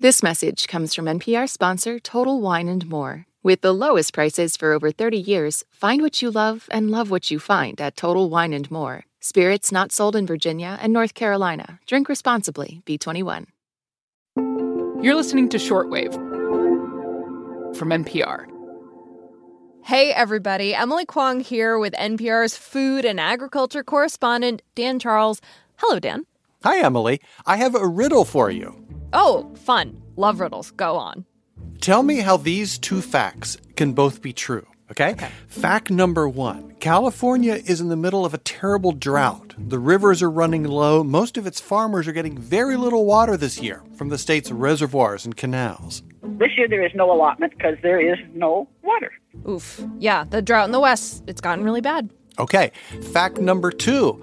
This message comes from NPR sponsor Total Wine and More. With the lowest prices for over 30 years, find what you love and love what you find at Total Wine and More. Spirits not sold in Virginia and North Carolina. Drink responsibly. B21. You're listening to Shortwave from NPR. Hey, everybody. Emily Kwong here with NPR's food and agriculture correspondent, Dan Charles. Hello, Dan. Hi, Emily. I have a riddle for you. Oh, fun. Love riddles. Go on. Tell me how these two facts can both be true, okay? Okay. Fact number one California is in the middle of a terrible drought. The rivers are running low. Most of its farmers are getting very little water this year from the state's reservoirs and canals. This year there is no allotment because there is no water. Oof. Yeah, the drought in the West, it's gotten really bad. Okay, fact number two.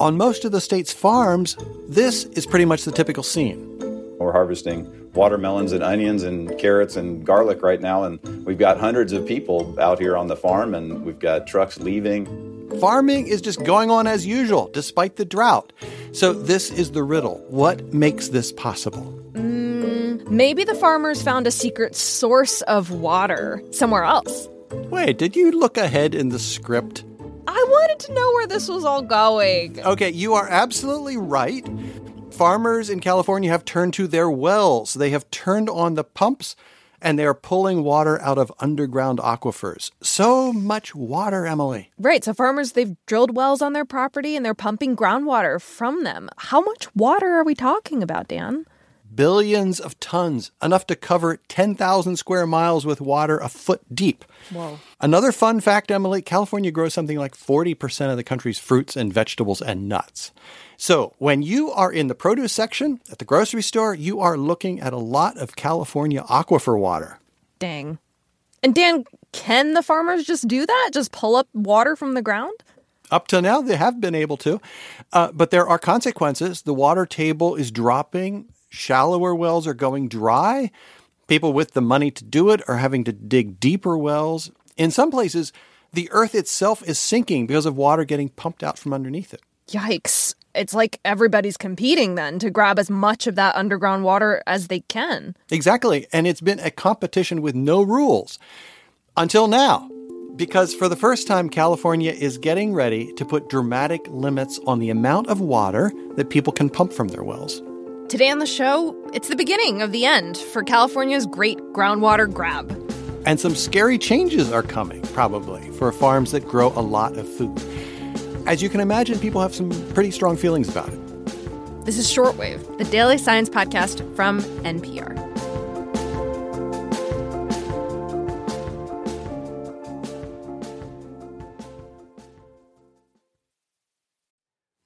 On most of the state's farms, this is pretty much the typical scene. We're harvesting watermelons and onions and carrots and garlic right now, and we've got hundreds of people out here on the farm, and we've got trucks leaving. Farming is just going on as usual, despite the drought. So, this is the riddle. What makes this possible? Mm, maybe the farmers found a secret source of water somewhere else. Wait, did you look ahead in the script? I wanted to know where this was all going. Okay, you are absolutely right. Farmers in California have turned to their wells. They have turned on the pumps and they are pulling water out of underground aquifers. So much water, Emily. Right, so farmers, they've drilled wells on their property and they're pumping groundwater from them. How much water are we talking about, Dan? Billions of tons, enough to cover 10,000 square miles with water a foot deep. Whoa. Another fun fact, Emily California grows something like 40% of the country's fruits and vegetables and nuts. So, when you are in the produce section at the grocery store, you are looking at a lot of California aquifer water. Dang. And Dan, can the farmers just do that? Just pull up water from the ground? Up till now, they have been able to, uh, but there are consequences. The water table is dropping, shallower wells are going dry. People with the money to do it are having to dig deeper wells. In some places, the earth itself is sinking because of water getting pumped out from underneath it. Yikes. It's like everybody's competing then to grab as much of that underground water as they can. Exactly. And it's been a competition with no rules until now. Because for the first time, California is getting ready to put dramatic limits on the amount of water that people can pump from their wells. Today on the show, it's the beginning of the end for California's great groundwater grab. And some scary changes are coming, probably, for farms that grow a lot of food. As you can imagine, people have some pretty strong feelings about it. This is Shortwave, the daily science podcast from NPR.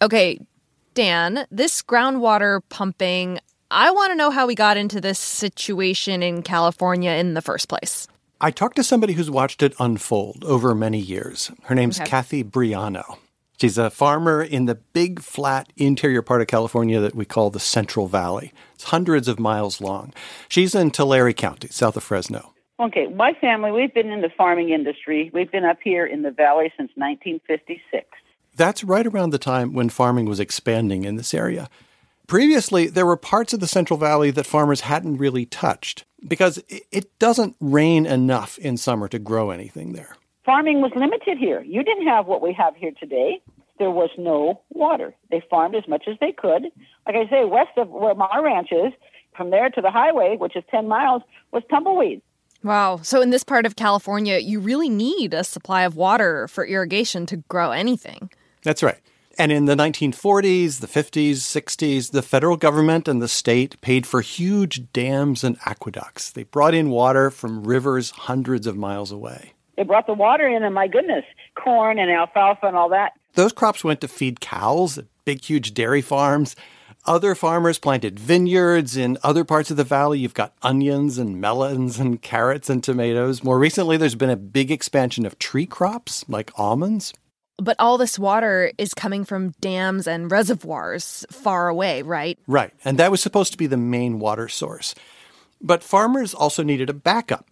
Okay, Dan, this groundwater pumping, I want to know how we got into this situation in California in the first place. I talked to somebody who's watched it unfold over many years. Her name's Okay. Kathy Briano. She's a farmer in the big, flat interior part of California that we call the Central Valley. It's hundreds of miles long. She's in Tulare County, south of Fresno. Okay, my family, we've been in the farming industry. We've been up here in the valley since 1956. That's right around the time when farming was expanding in this area. Previously, there were parts of the Central Valley that farmers hadn't really touched because it- it doesn't rain enough in summer to grow anything there. Farming was limited here. You didn't have what we have here today. There was no water. They farmed as much as they could. Like I say, west of where my ranch is, from there to the highway, which is 10 miles, was tumbleweed. Wow. So, in this part of California, you really need a supply of water for irrigation to grow anything. That's right. And in the 1940s, the 50s, 60s, the federal government and the state paid for huge dams and aqueducts. They brought in water from rivers hundreds of miles away. They brought the water in, and my goodness, corn and alfalfa and all that. Those crops went to feed cows at big, huge dairy farms. Other farmers planted vineyards in other parts of the valley. You've got onions and melons and carrots and tomatoes. More recently, there's been a big expansion of tree crops like almonds. But all this water is coming from dams and reservoirs far away, right? Right. And that was supposed to be the main water source. But farmers also needed a backup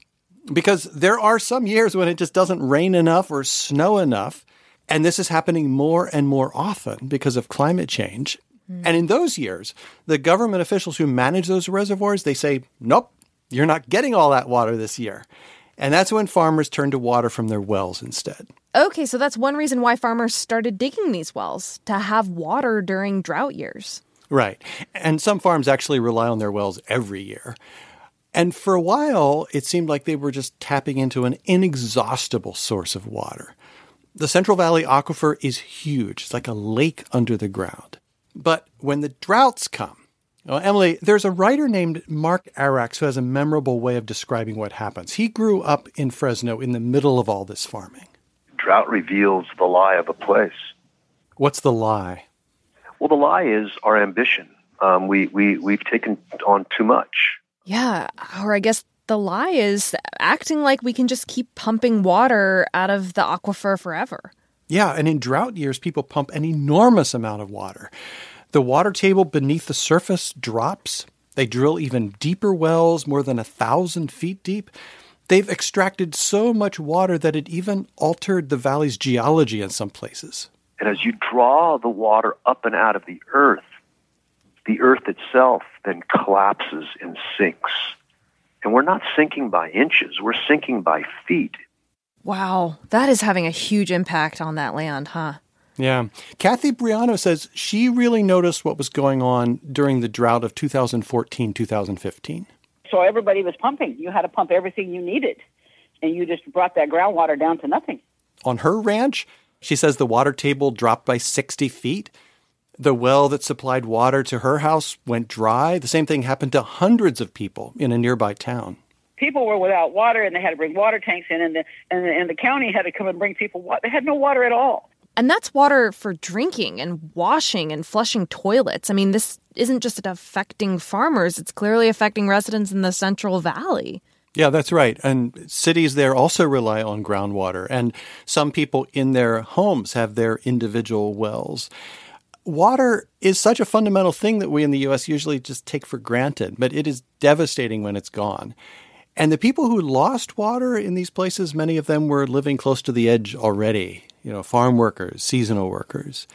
because there are some years when it just doesn't rain enough or snow enough. And this is happening more and more often because of climate change. And in those years, the government officials who manage those reservoirs, they say, nope, you're not getting all that water this year. And that's when farmers turn to water from their wells instead. Okay, so that's one reason why farmers started digging these wells to have water during drought years. Right. And some farms actually rely on their wells every year. And for a while, it seemed like they were just tapping into an inexhaustible source of water. The Central Valley Aquifer is huge, it's like a lake under the ground. But when the droughts come, well, Emily, there's a writer named Mark Arax who has a memorable way of describing what happens. He grew up in Fresno in the middle of all this farming. Drought reveals the lie of a place. What's the lie? Well, the lie is our ambition. Um, we, we, we've taken on too much. Yeah, or I guess the lie is acting like we can just keep pumping water out of the aquifer forever. Yeah, and in drought years, people pump an enormous amount of water. The water table beneath the surface drops. They drill even deeper wells, more than a thousand feet deep. They've extracted so much water that it even altered the valley's geology in some places. And as you draw the water up and out of the earth, the earth itself then collapses and sinks. And we're not sinking by inches, we're sinking by feet. Wow, that is having a huge impact on that land, huh? Yeah. Kathy Briano says she really noticed what was going on during the drought of 2014 2015. So everybody was pumping. You had to pump everything you needed, and you just brought that groundwater down to nothing. On her ranch, she says the water table dropped by 60 feet. The well that supplied water to her house went dry. The same thing happened to hundreds of people in a nearby town. People were without water, and they had to bring water tanks in, and the and the, and the county had to come and bring people water. They had no water at all. And that's water for drinking and washing and flushing toilets. I mean, this isn't just affecting farmers, it's clearly affecting residents in the Central Valley. Yeah, that's right. And cities there also rely on groundwater. And some people in their homes have their individual wells. Water is such a fundamental thing that we in the US usually just take for granted, but it is devastating when it's gone. And the people who lost water in these places, many of them were living close to the edge already, you know, farm workers, seasonal workers.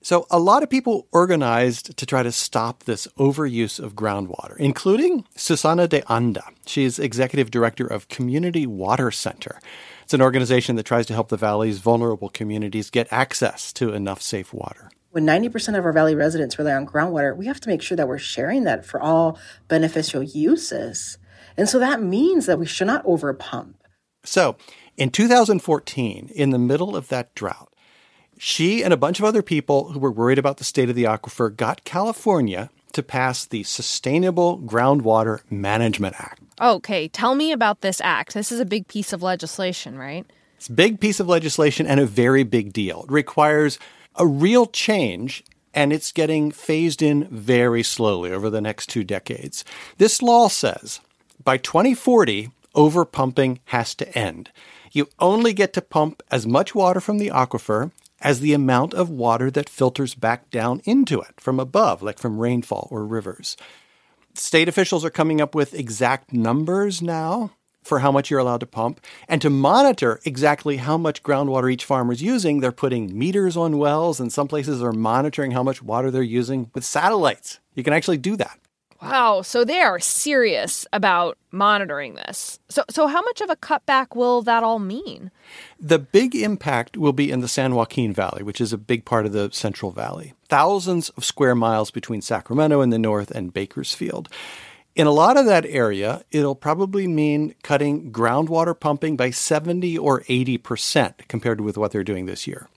So a lot of people organized to try to stop this overuse of groundwater, including Susana de Anda. She's executive director of Community Water Center. It's an organization that tries to help the valley's vulnerable communities get access to enough safe water. When 90% of our valley residents rely on groundwater, we have to make sure that we're sharing that for all beneficial uses. And so that means that we should not overpump. So, in 2014, in the middle of that drought, she and a bunch of other people who were worried about the state of the aquifer got California to pass the Sustainable Groundwater Management Act. Okay, tell me about this act. This is a big piece of legislation, right? It's a big piece of legislation and a very big deal. It requires a real change and it's getting phased in very slowly over the next two decades. This law says by 2040, overpumping has to end. You only get to pump as much water from the aquifer as the amount of water that filters back down into it from above, like from rainfall or rivers. State officials are coming up with exact numbers now for how much you're allowed to pump. And to monitor exactly how much groundwater each farmer is using, they're putting meters on wells, and some places are monitoring how much water they're using with satellites. You can actually do that. Wow, so they are serious about monitoring this. So so how much of a cutback will that all mean? The big impact will be in the San Joaquin Valley, which is a big part of the Central Valley. Thousands of square miles between Sacramento in the north and Bakersfield. In a lot of that area, it'll probably mean cutting groundwater pumping by 70 or 80% compared with what they're doing this year.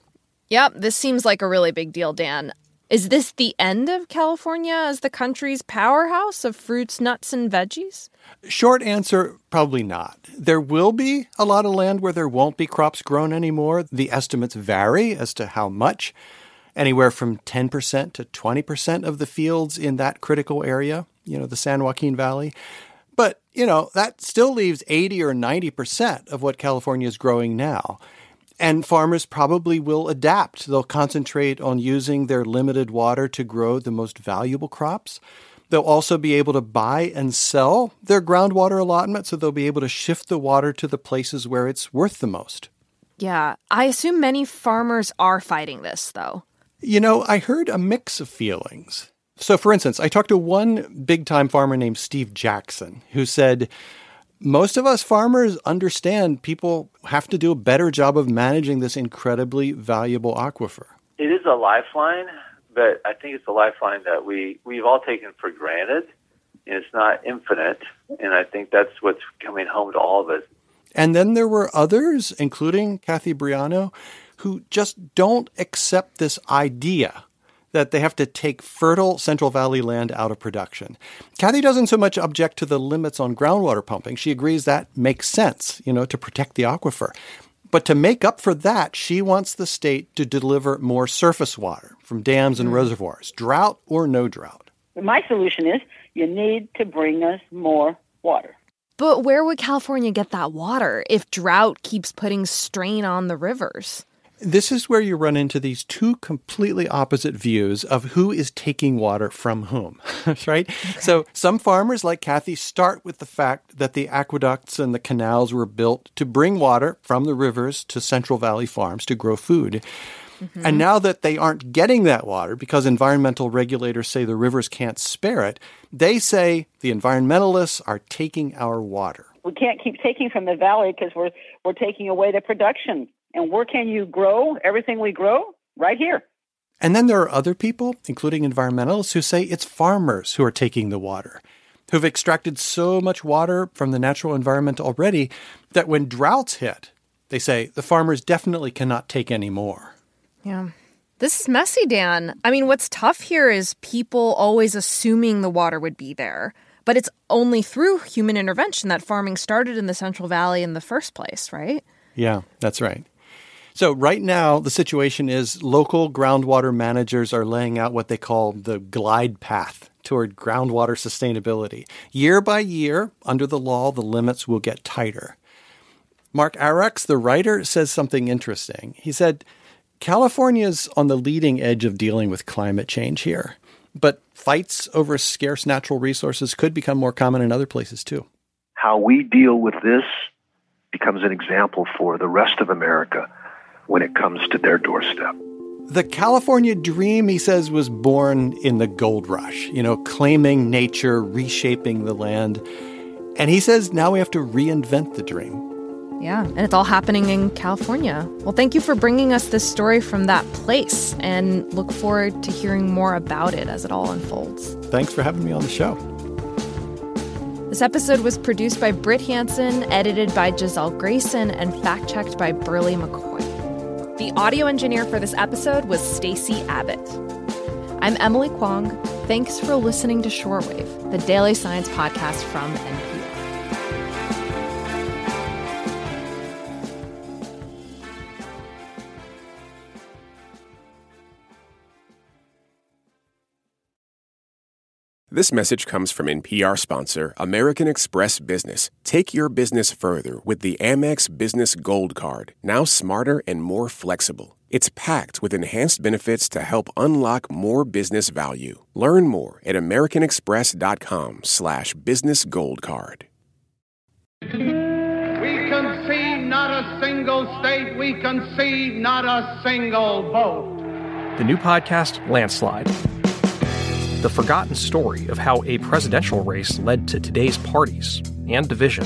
Yep, this seems like a really big deal, Dan. Is this the end of California as the country's powerhouse of fruits, nuts, and veggies? Short answer probably not. There will be a lot of land where there won't be crops grown anymore. The estimates vary as to how much. anywhere from 10% to 20% of the fields in that critical area, you know, the San Joaquin Valley. But, you know, that still leaves 80 or 90% of what California is growing now. And farmers probably will adapt. They'll concentrate on using their limited water to grow the most valuable crops. They'll also be able to buy and sell their groundwater allotment, so they'll be able to shift the water to the places where it's worth the most. Yeah, I assume many farmers are fighting this, though. You know, I heard a mix of feelings. So, for instance, I talked to one big time farmer named Steve Jackson who said, most of us farmers understand people have to do a better job of managing this incredibly valuable aquifer. It is a lifeline, but I think it's a lifeline that we, we've all taken for granted. And it's not infinite. And I think that's what's coming home to all of us. And then there were others, including Kathy Briano, who just don't accept this idea that they have to take fertile Central Valley land out of production. Kathy doesn't so much object to the limits on groundwater pumping. She agrees that makes sense, you know, to protect the aquifer. But to make up for that, she wants the state to deliver more surface water from dams and mm. reservoirs, drought or no drought. My solution is you need to bring us more water. But where would California get that water if drought keeps putting strain on the rivers? This is where you run into these two completely opposite views of who is taking water from whom, right? Okay. So some farmers like Kathy start with the fact that the aqueducts and the canals were built to bring water from the rivers to Central Valley farms to grow food. Mm-hmm. And now that they aren't getting that water because environmental regulators say the rivers can't spare it, they say the environmentalists are taking our water. We can't keep taking from the valley because we're we're taking away the production and where can you grow everything we grow? Right here. And then there are other people, including environmentalists, who say it's farmers who are taking the water, who've extracted so much water from the natural environment already that when droughts hit, they say the farmers definitely cannot take any more. Yeah. This is messy, Dan. I mean, what's tough here is people always assuming the water would be there. But it's only through human intervention that farming started in the Central Valley in the first place, right? Yeah, that's right. So, right now, the situation is local groundwater managers are laying out what they call the glide path toward groundwater sustainability. Year by year, under the law, the limits will get tighter. Mark Arax, the writer, says something interesting. He said, California's on the leading edge of dealing with climate change here, but fights over scarce natural resources could become more common in other places too. How we deal with this becomes an example for the rest of America when it comes to their doorstep. The California dream, he says, was born in the gold rush, you know, claiming nature, reshaping the land. And he says now we have to reinvent the dream. Yeah, and it's all happening in California. Well, thank you for bringing us this story from that place and look forward to hearing more about it as it all unfolds. Thanks for having me on the show. This episode was produced by Brit Hanson, edited by Gisele Grayson, and fact checked by Burley McCoy. The audio engineer for this episode was Stacy Abbott. I'm Emily Kwong. Thanks for listening to Shortwave, the daily science podcast from NPR. This message comes from NPR sponsor American Express Business. Take your business further with the Amex Business Gold Card, now smarter and more flexible. It's packed with enhanced benefits to help unlock more business value. Learn more at americanexpress.com slash business gold card. We concede not a single state. We concede not a single vote. The new podcast, Landslide the forgotten story of how a presidential race led to today's parties and division.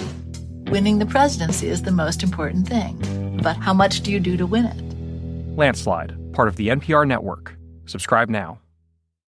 Winning the presidency is the most important thing, but how much do you do to win it? Landslide, part of the NPR network. Subscribe now.